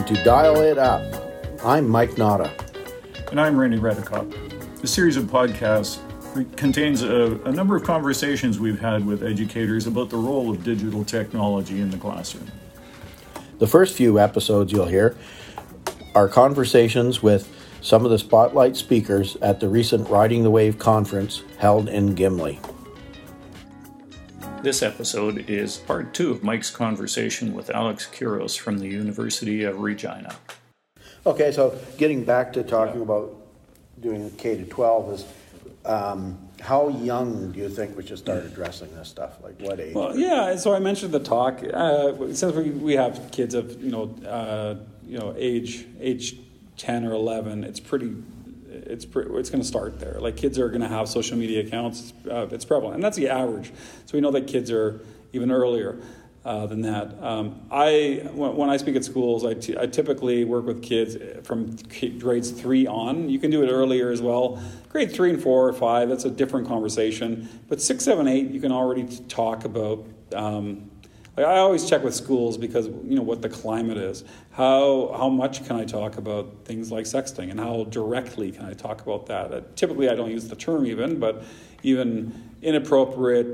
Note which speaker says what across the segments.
Speaker 1: welcome to Dial It Up. I'm Mike Nada.
Speaker 2: And I'm Randy Redicott. The series of podcasts contains a, a, number of conversations we've had with educators about the role of digital technology in the classroom.
Speaker 1: The first few episodes you'll hear are conversations with some of the spotlight speakers at the recent Riding the Wave conference held in Gimli.
Speaker 2: This episode is part two of Mike's conversation with Alec Couros from the University of Regina.
Speaker 1: Okay, so getting back to talking about doing K to 12 is um, how young do you think we should start addressing this stuff? Like what age?
Speaker 3: Well, yeah. So I mentioned the talk. Uh, since we, we have kids of you know uh, you know age age ten or eleven, it's pretty. It's pre- it's going to start there. Like kids are going to have social media accounts. It's, uh, it's prevalent, and that's the average. So we know that kids are even earlier. Uh, than that. Um, I when, when, I speak at schools, I, t- I typically work with kids from grades three on. You can do it earlier as well. Grade three and four or five, that's a different conversation. But six, seven, eight, you can already talk about. Um, like I always check with schools because you know what the climate is. How how much can I talk about things like sexting, and how directly can I talk about that? Uh, typically, I don't use the term even, but even inappropriate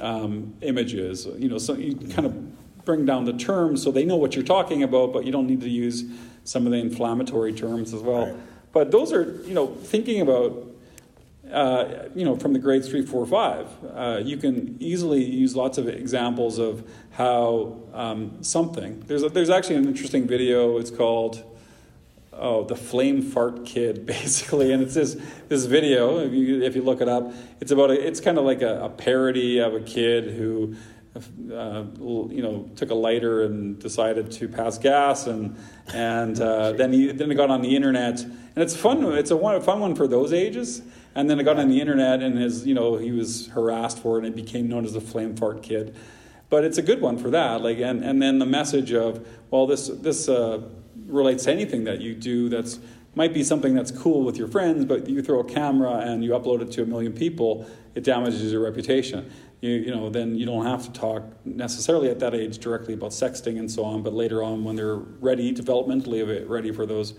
Speaker 3: um, images. You know, so you kind of bring down the terms so they know what you're talking about, but you don't need to use some of the inflammatory terms as well. Right. But those are, you know, thinking about, uh, you know, from the grades three, four, five, uh, you can easily use lots of examples of how um, something. There's a, there's actually an interesting video. It's called oh, the flame fart kid, basically. And it's this this video. If you if you look it up, it's about a, it's kind of like a, a, parody of a kid who. Uh, you know, took a lighter and decided to pass gas, and and uh, then he then he got on the internet, and it's fun. It's a, one, a fun one for those ages. And then it got on the internet, and his you know he was harassed for it, and it became known as the flame fart kid. But it's a good one for that. Like, and and then the message of well, this this uh, relates to anything that you do that's might be something that's cool with your friends, but you throw a camera and you upload it to a million people, it damages your reputation. You, you know, then you don't have to talk necessarily at that age directly about sexting and so on, but later on when they're ready, developmentally ready for those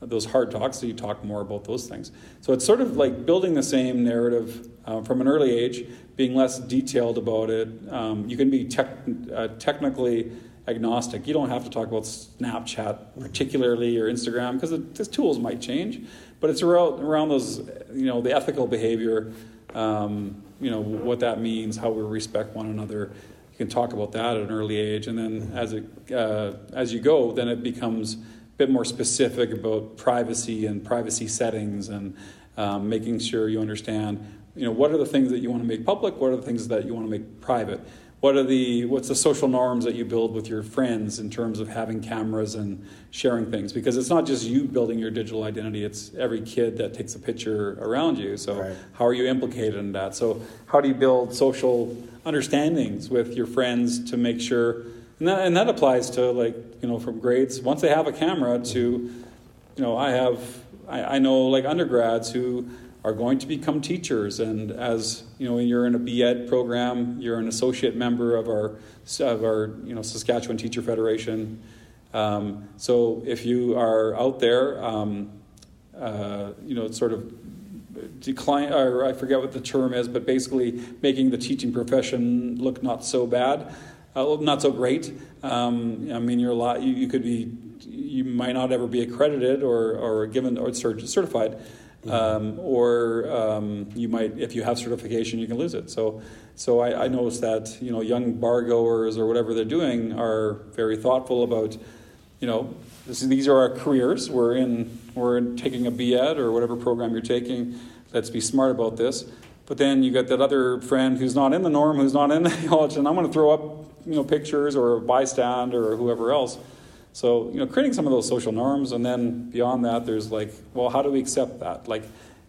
Speaker 3: those hard talks, you talk more about those things. So it's sort of like building the same narrative uh, from an early age, being less detailed about it. Um, you can be tech, uh, technically agnostic. You don't have to talk about Snapchat particularly or Instagram because the, tools might change, but it's around, around those, you know, the ethical behavior, um, you know, what that means, how we respect one another. You can talk about that at an early age, and then as it uh, as you go, then it becomes a bit more specific about privacy and privacy settings and um, making sure you understand, you know, what are the things that you want to make public, what are the things that you want to make private what are the what's the social norms that you build with your friends in terms of having cameras and sharing things? Because it's not just you building your digital identity it's every kid that takes a picture around you. So right. how are you implicated in that? So how do you build social understandings with your friends to make sure and that, and that applies to like you know from grades. Once they have a camera to you know i have I, I know like undergrads who are going to become teachers. And as you know, you're in a BEd program, you're an associate member of our of our you know Saskatchewan Teacher Federation. Um, so if you are out there, um, uh, you know, sort of decline, or I forget what the term is, but basically making the teaching profession look not so bad, uh, not so great. Um, I mean, you're a lot. You, you, could be, you might not ever be accredited or or given or certified. Um, or um, you might, if you have certification, you can lose it. So, so I, I noticed that you know young bar goers or whatever they're doing are very thoughtful about, you know, this, these are our careers. We're in, we're in taking a BEd or whatever program you're taking. Let's be smart about this. But then you got that other friend who's not in the norm, who's not in the college, and I'm going to throw up you know pictures or a bystand or whoever else so, you know, creating some of those social norms, and then beyond that, there's like, well, how do we accept that? Like,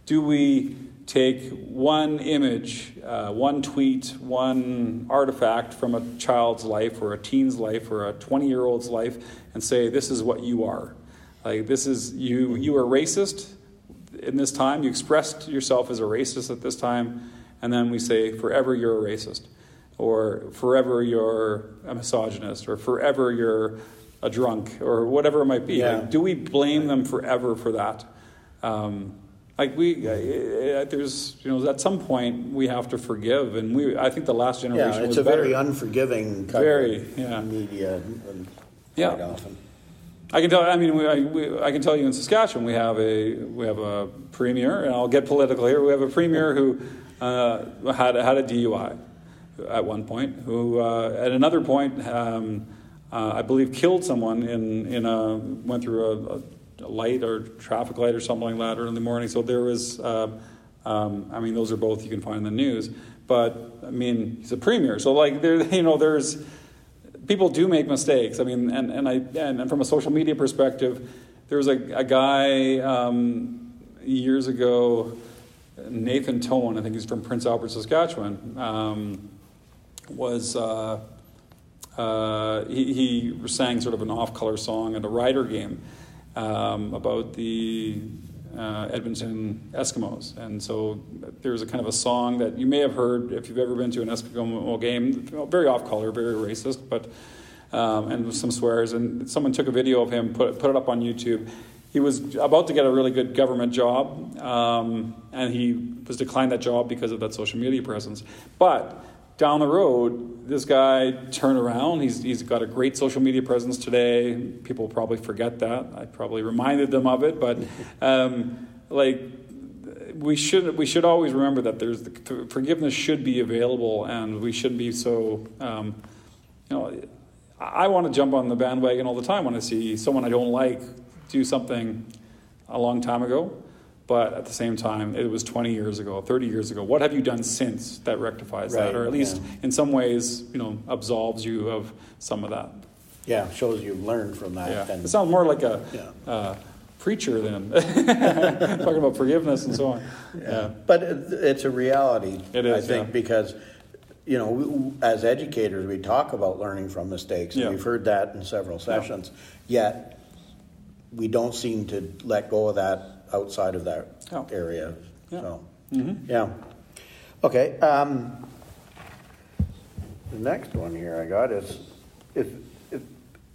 Speaker 3: do we take one image, uh, one tweet, one artifact from a child's life or a teen's life or a 20 year old's life and say, this is what you are? Like, this is, you, you are racist in this time, you expressed yourself as a racist at this time, and then we say, forever you're a racist, or forever you're a misogynist, or forever you're a drunk or whatever it might be.
Speaker 1: Yeah.
Speaker 3: Like, do we blame them forever for that? Um, like we, uh, there's you know at some point we have to forgive, and we I think the last generation
Speaker 1: Yeah, it's
Speaker 3: was
Speaker 1: a
Speaker 3: better.
Speaker 1: very unforgiving
Speaker 3: Very,
Speaker 1: of
Speaker 3: yeah.
Speaker 1: media and
Speaker 3: Yeah.
Speaker 1: often.
Speaker 3: I can tell. I mean, we, I, we, I can tell you in Saskatchewan we have a we have a premier, and I'll get political here. We have a premier who uh, had had a DUI at one point, who uh, at another point, um, uh, I believe, killed someone in in a went through a, a light or traffic light or something like that early in the morning. So there was. Uh, um, I mean, those are both you can find in the news. But I mean, he's a premier, so like there, you know, there's people do make mistakes. I mean, and, and I and, and from a social media perspective, there was a, a guy um, years ago, Nathan Tone, I think he's from Prince Albert, Saskatchewan, um, was uh, uh, he, he sang sort of an off-color song at a rider game um, about the uh, Edmonton Eskimos, and so there's a kind of a song that you may have heard if you've ever been to an Eskimo game. Very off-color, very racist, but um, and some swears. And someone took a video of him, put put it up on YouTube. He was about to get a really good government job, um, and he was declined that job because of that social media presence. But down the road, this guy turned around. He's, he's got a great social media presence today. People probably forget that. I probably reminded them of it, but um, like we should we should always remember that there's the, forgiveness should be available, and we shouldn't be so. Um, you know, I, I want to jump on the bandwagon all the time when I see someone I don't like do something a long time ago. But at the same time, it was 20 years ago, 30 years ago. What have you done since that rectifies
Speaker 1: Right,
Speaker 3: that, or at least
Speaker 1: yeah.
Speaker 3: in some ways, you know, absolves you of some of that?
Speaker 1: Yeah, shows you've learned from that.
Speaker 3: Yeah,
Speaker 1: and-
Speaker 3: it sounds more like a
Speaker 1: Yeah.
Speaker 3: uh, preacher than talking about forgiveness and so on. Yeah,
Speaker 1: But it- it's a reality,
Speaker 3: It
Speaker 1: I think, because, you know, we- as educators, we talk about learning from mistakes, and we've heard that in several sessions. Yet, we don't seem to let go of that outside of that
Speaker 3: Yeah.
Speaker 1: area.
Speaker 3: Yeah.
Speaker 1: So,
Speaker 3: Mm-hmm.
Speaker 1: yeah. Okay. Um, the next one here I got is, if, if,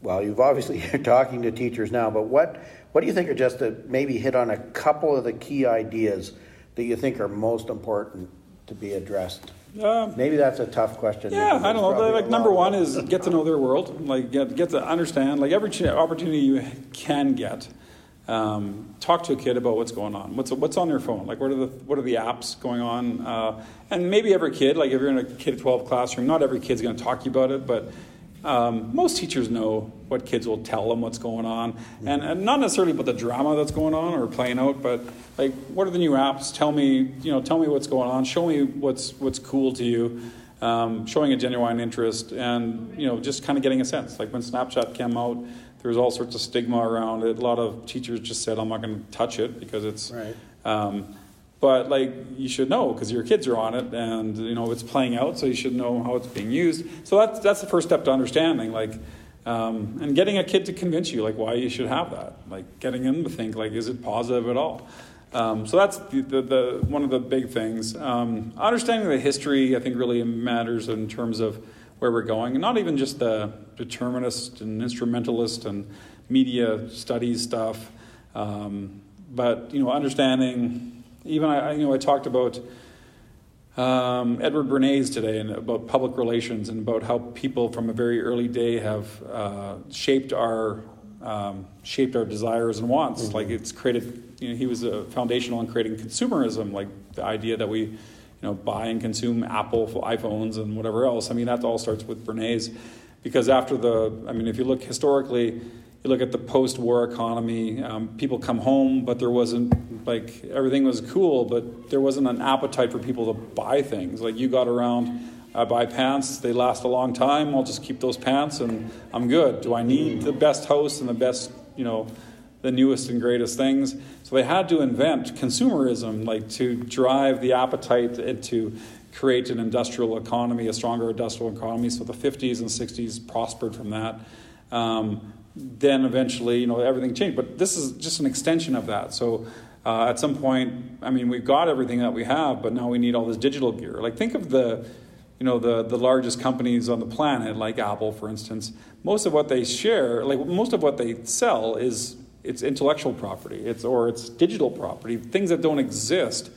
Speaker 1: well, you've obviously you're talking to teachers now, but what what do you think are just to maybe hit on a couple of the key ideas that you think are most important to be addressed?
Speaker 3: Um,
Speaker 1: Maybe that's a tough question.
Speaker 3: Yeah, I don't know. Like number one is get to know their world. Like get get to understand. Like every opportunity you can get, um, talk to a kid about what's going on. What's what's on their phone? Like what are the what are the apps going on? Uh, and maybe every kid. Like if you're in a a K twelve classroom, not every kid's going to talk to you about it, but um, most teachers know what kids will tell them what's going on, and, and not necessarily about the drama that's going on or playing out, but like what are the new apps? Tell me, you know, tell me what's going on. Show me what's what's cool to you. Um, showing a genuine interest, and you know, just kind of getting a sense. Like when Snapchat came out, there was all sorts of stigma around it. A lot of teachers just said, "I'm not going to touch it because it's."
Speaker 1: Right.
Speaker 3: Um, but like you should know because your kids are on it, and you know it's playing out, so you should know how it's being used. So that's that's the first step to understanding, like, um, and getting a kid to convince you like why you should have that, like getting them to think like is it positive at all. Um, so that's the, the, the one of the big things. Um, understanding the history, I think, really matters in terms of where we're going, and not even just the determinist and instrumentalist and media studies stuff, um, but you know, understanding. Even I, I- you know, I talked about um, Edward Bernays today and about public relations and about how people from a very early day have uh, shaped our um, shaped our desires and wants. Like it's created. You know, he was uh, foundational in creating consumerism, like the idea that we, you know, buy and consume Apple iPhones and whatever else. I mean, that all starts with Bernays, because after the, I mean, if you look historically, you look at the post-war economy. Um, people come home, but there wasn't like everything was cool, but there wasn't an appetite for people to buy things. Like you got around, I buy pants. They last a long time. I'll just keep those pants, and I'm good. Do I need the best house and the best, you know, the newest and greatest things? So they had to invent consumerism, like to drive the appetite and to create an industrial economy, a stronger industrial economy. So the 50s and 60s prospered from that. Um, then eventually, you know, everything changed. But this is just an extension of that. So uh, at some point, I mean, we've got everything that we have, but now we need all this digital gear. Like, think of the, you know the the largest companies on the planet, like Apple, for instance, most of what they share, like most of what they sell, is it's intellectual property, it's or it's digital property, things that don't exist,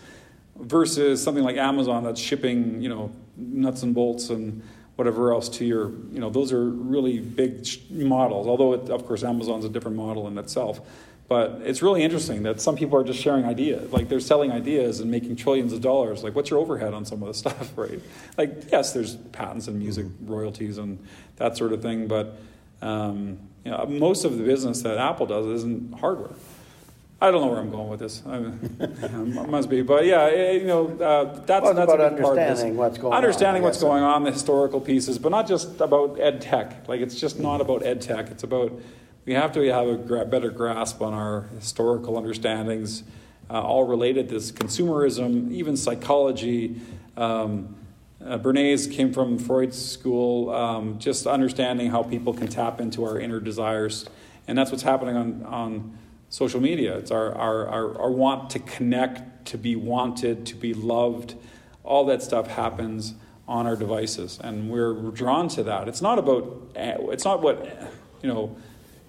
Speaker 3: versus something like Amazon that's shipping, you know, nuts and bolts and whatever else to your, you know, those are really big models. Although, it, of course, Amazon's a different model in itself. But it's really interesting that some people are just sharing ideas. Like they're selling ideas and making trillions of dollars. Like, what's your overhead on some of the stuff, right? Like, yes, there's patents and music royalties and that sort of thing. But um, you know, most of the business that Apple does isn't hardware. I don't know where I'm going with this. I, must be, but yeah, eh, you know, uh, that's
Speaker 1: Well,
Speaker 3: that's a
Speaker 1: about
Speaker 3: big of this.
Speaker 1: understanding what's going on,
Speaker 3: Understanding
Speaker 1: I
Speaker 3: what's going on, the historical pieces, but not just about ed tech. Like it's just not about ed tech. It's about we have to have a gra- better grasp on our historical understandings, uh, all related to this consumerism, even psychology. Um, uh, Bernays came from Freud's school, um, just understanding how people can tap into our inner desires. And that's what's happening on, on social media. It's our, our, our, our want to connect, to be wanted, to be loved. All that stuff happens on our devices. And we're drawn to that. It's not about, eh, it's not what, you know,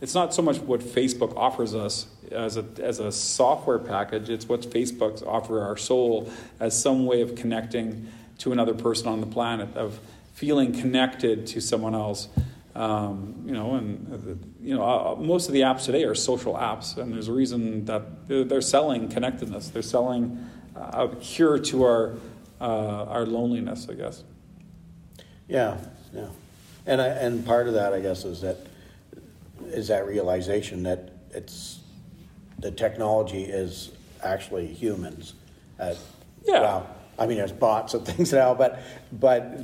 Speaker 3: it's not so much what Facebook offers us as a, as a software package, it's what Facebook's offer our soul as some way of connecting to another person on the planet, of feeling connected to someone else. Um, you know, and you know, uh, most of the apps today are social apps, and there's a reason that they're, they're selling connectedness. They're selling uh, a cure to our uh, our loneliness, I guess.
Speaker 1: Yeah, yeah. And I, and part of that, I guess, is that is that realization that it's the technology is actually humans.
Speaker 3: Yeah.
Speaker 1: I mean, there's bots and things now, but but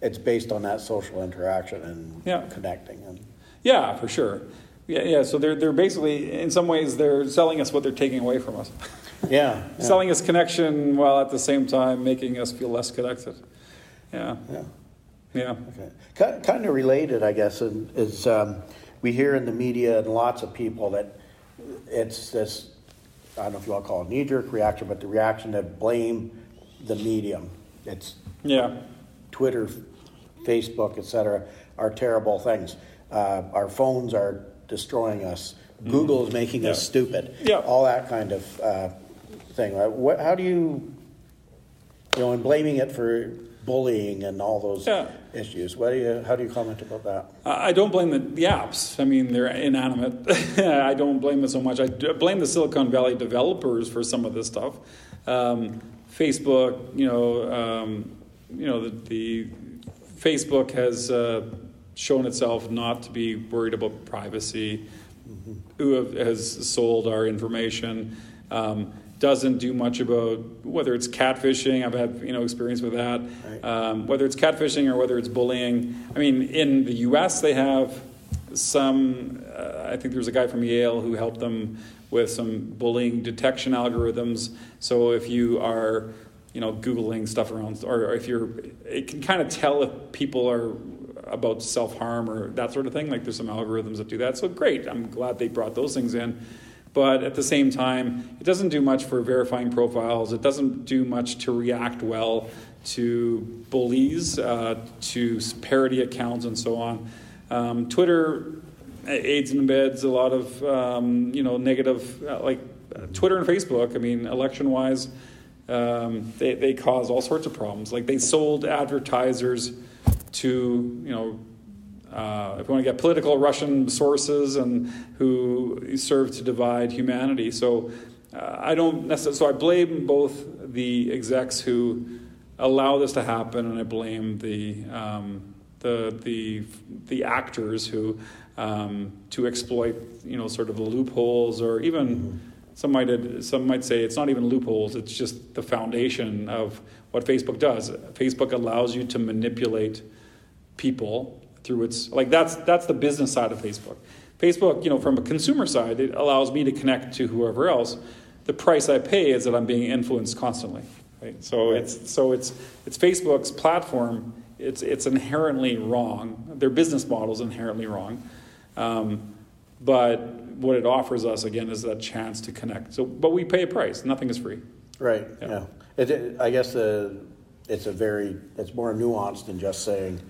Speaker 1: it's based on that social interaction and
Speaker 3: Yeah.
Speaker 1: connecting and
Speaker 3: Yeah, for sure. Yeah, yeah. So they're they're basically, in some ways, they're selling us what they're taking away from us.
Speaker 1: yeah, yeah.
Speaker 3: selling us connection while at the same time making us feel less connected. Yeah,
Speaker 1: Yeah.
Speaker 3: yeah,
Speaker 1: Okay. Kind of related, I guess, is um, we hear in the media and lots of people that it's this, I don't know if you want to call it knee jerk reaction, but the reaction to blame the medium. It's
Speaker 3: yeah,
Speaker 1: Twitter, Facebook, etc. are terrible things. Uh, our phones are destroying us. Google is making us stupid.
Speaker 3: Yeah.
Speaker 1: All that kind of uh, thing. Right? What, how do you, you know, and blaming it for bullying and all those
Speaker 3: Yeah.
Speaker 1: issues. What do you, how do you comment about that?
Speaker 3: I I don't blame the, the apps. I mean, they're inanimate. I don't blame it so much. I blame the Silicon Valley developers for some of this stuff. Um, Facebook, you know, um, you know, the, the Facebook has uh, shown itself not to be worried about privacy. Who have, has sold our information? Um, doesn't do much about whether it's catfishing. I've had you know experience with that.
Speaker 1: Right.
Speaker 3: Um, whether it's catfishing or whether it's bullying. I mean, in the U.S. they have some. Uh, I think there was a guy from Yale who helped them with some bullying detection algorithms. So if you are, you know, googling stuff around, or if you're, it can kind of tell if people are about self harm or that sort of thing. Like there's some algorithms that do that. So great. I'm glad they brought those things in. But at the same time, it doesn't do much for verifying profiles. It doesn't do much to react well to bullies, uh, to parody accounts, and so on. Um, Twitter aids and embeds a lot of um, you know negative, uh, like uh, Twitter and Facebook. I mean, election-wise, um, they they cause all sorts of problems. Like they sold advertisers to you know uh, if we want to get political Russian sources and who serve to divide humanity. So uh, I don't necessarily. So I blame both the execs who allow this to happen, and I blame the um, the the the actors who um, to exploit you know sort of the loopholes or even. Some might some might say it's not even loopholes; it's just the foundation of what Facebook does. Facebook allows you to manipulate people through its like that's that's the business side of Facebook. Facebook, you know, from a consumer side, it allows me to connect to whoever else. The price I pay is that I'm being influenced constantly. Right? So it's so it's it's Facebook's platform. It's it's inherently wrong. Their business model is inherently wrong. Um, but what it offers us again is that chance to connect. So, but we pay a price. Nothing is free.
Speaker 1: Right.
Speaker 3: Yeah.
Speaker 1: Yeah. It, it, I guess the it's a very it's more nuanced than just saying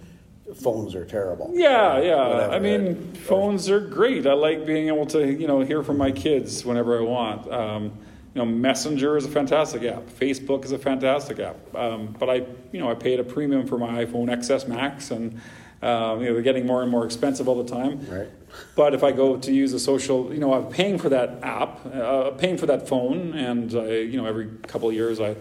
Speaker 1: phones are terrible.
Speaker 3: Yeah, yeah.
Speaker 1: Whatever.
Speaker 3: I mean, phones are great. I like being able to, you know, hear from my kids whenever I want. Um, you know, Messenger is a fantastic app. Facebook is a fantastic app. Um, but I, you know, I paid a premium for my iPhone XS Max, and um, you know, they're getting more and more expensive all the time.
Speaker 1: Right.
Speaker 3: But if I go to use a social, you know, I'm paying for that app, uh, paying for that phone, and I, you know, every couple of years I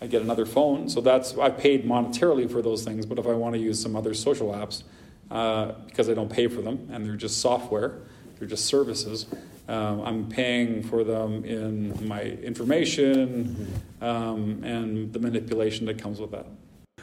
Speaker 3: I get another phone. So that's I paid monetarily for those things. But if I want to use some other social apps, uh, because I don't pay for them and they're just software, they're just services. Um, I'm paying for them in my information um, and the manipulation that comes with that.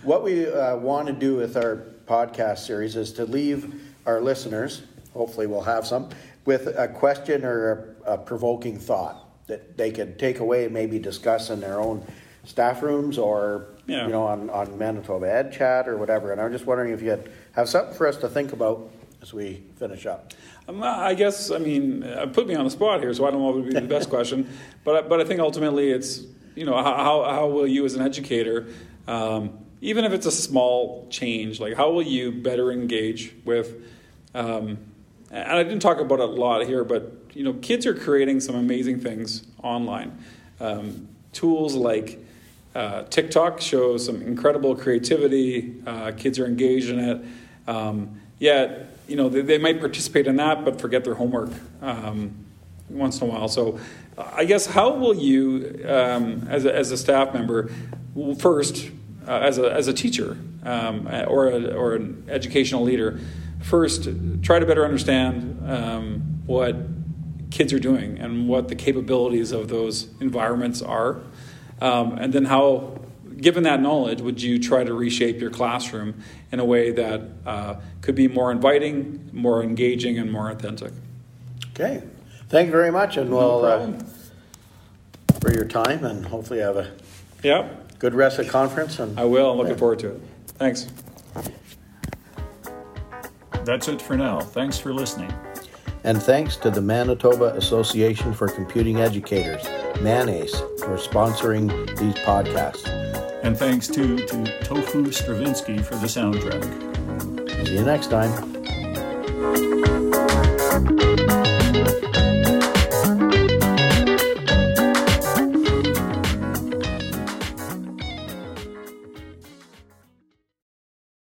Speaker 1: What we uh, want to do with our podcast series is to leave our listeners, hopefully we'll have some, with a question or a, a provoking thought that they could take away and maybe discuss in their own staff rooms or
Speaker 3: Yeah.
Speaker 1: you know on, on Manitoba Ed Chat or whatever. And I'm just wondering if you have something for us to think about as we finish up.
Speaker 3: I guess I mean uh, put me on the spot here, so I don't know if it would be the best question, but I- but I think ultimately it's you know how how, how will you as an educator, um, even if it's a small change, like how will you better engage with, um, and I didn't talk about it a lot here, but you know kids are creating some amazing things online, um, tools like. Uh, TikTok shows some incredible creativity. Uh, kids are engaged in it. Um, yet, you know, they, they might participate in that, but forget their homework um, once in a while. So, I guess how will you, um, as, a, as a staff member, first, uh, as, a, as a teacher um, or, a, or an educational leader, first try to better understand um, what kids are doing and what the capabilities of those environments are. Um, and then how, given that knowledge, would you try to reshape your classroom in a way that uh, could be more inviting, more engaging, and more authentic?
Speaker 1: Okay. Thank you very much, and we'll uh, for your time, and hopefully have a
Speaker 3: Yeah,
Speaker 1: good rest of the conference. And
Speaker 3: I will. I'm looking forward to it. Thanks.
Speaker 2: That's it for now. Thanks for listening.
Speaker 1: And thanks to the Manitoba Association for Computing Educators, MANACE, for sponsoring these podcasts.
Speaker 2: And thanks to, to Tofu Stravinsky for the soundtrack.
Speaker 1: See you next time.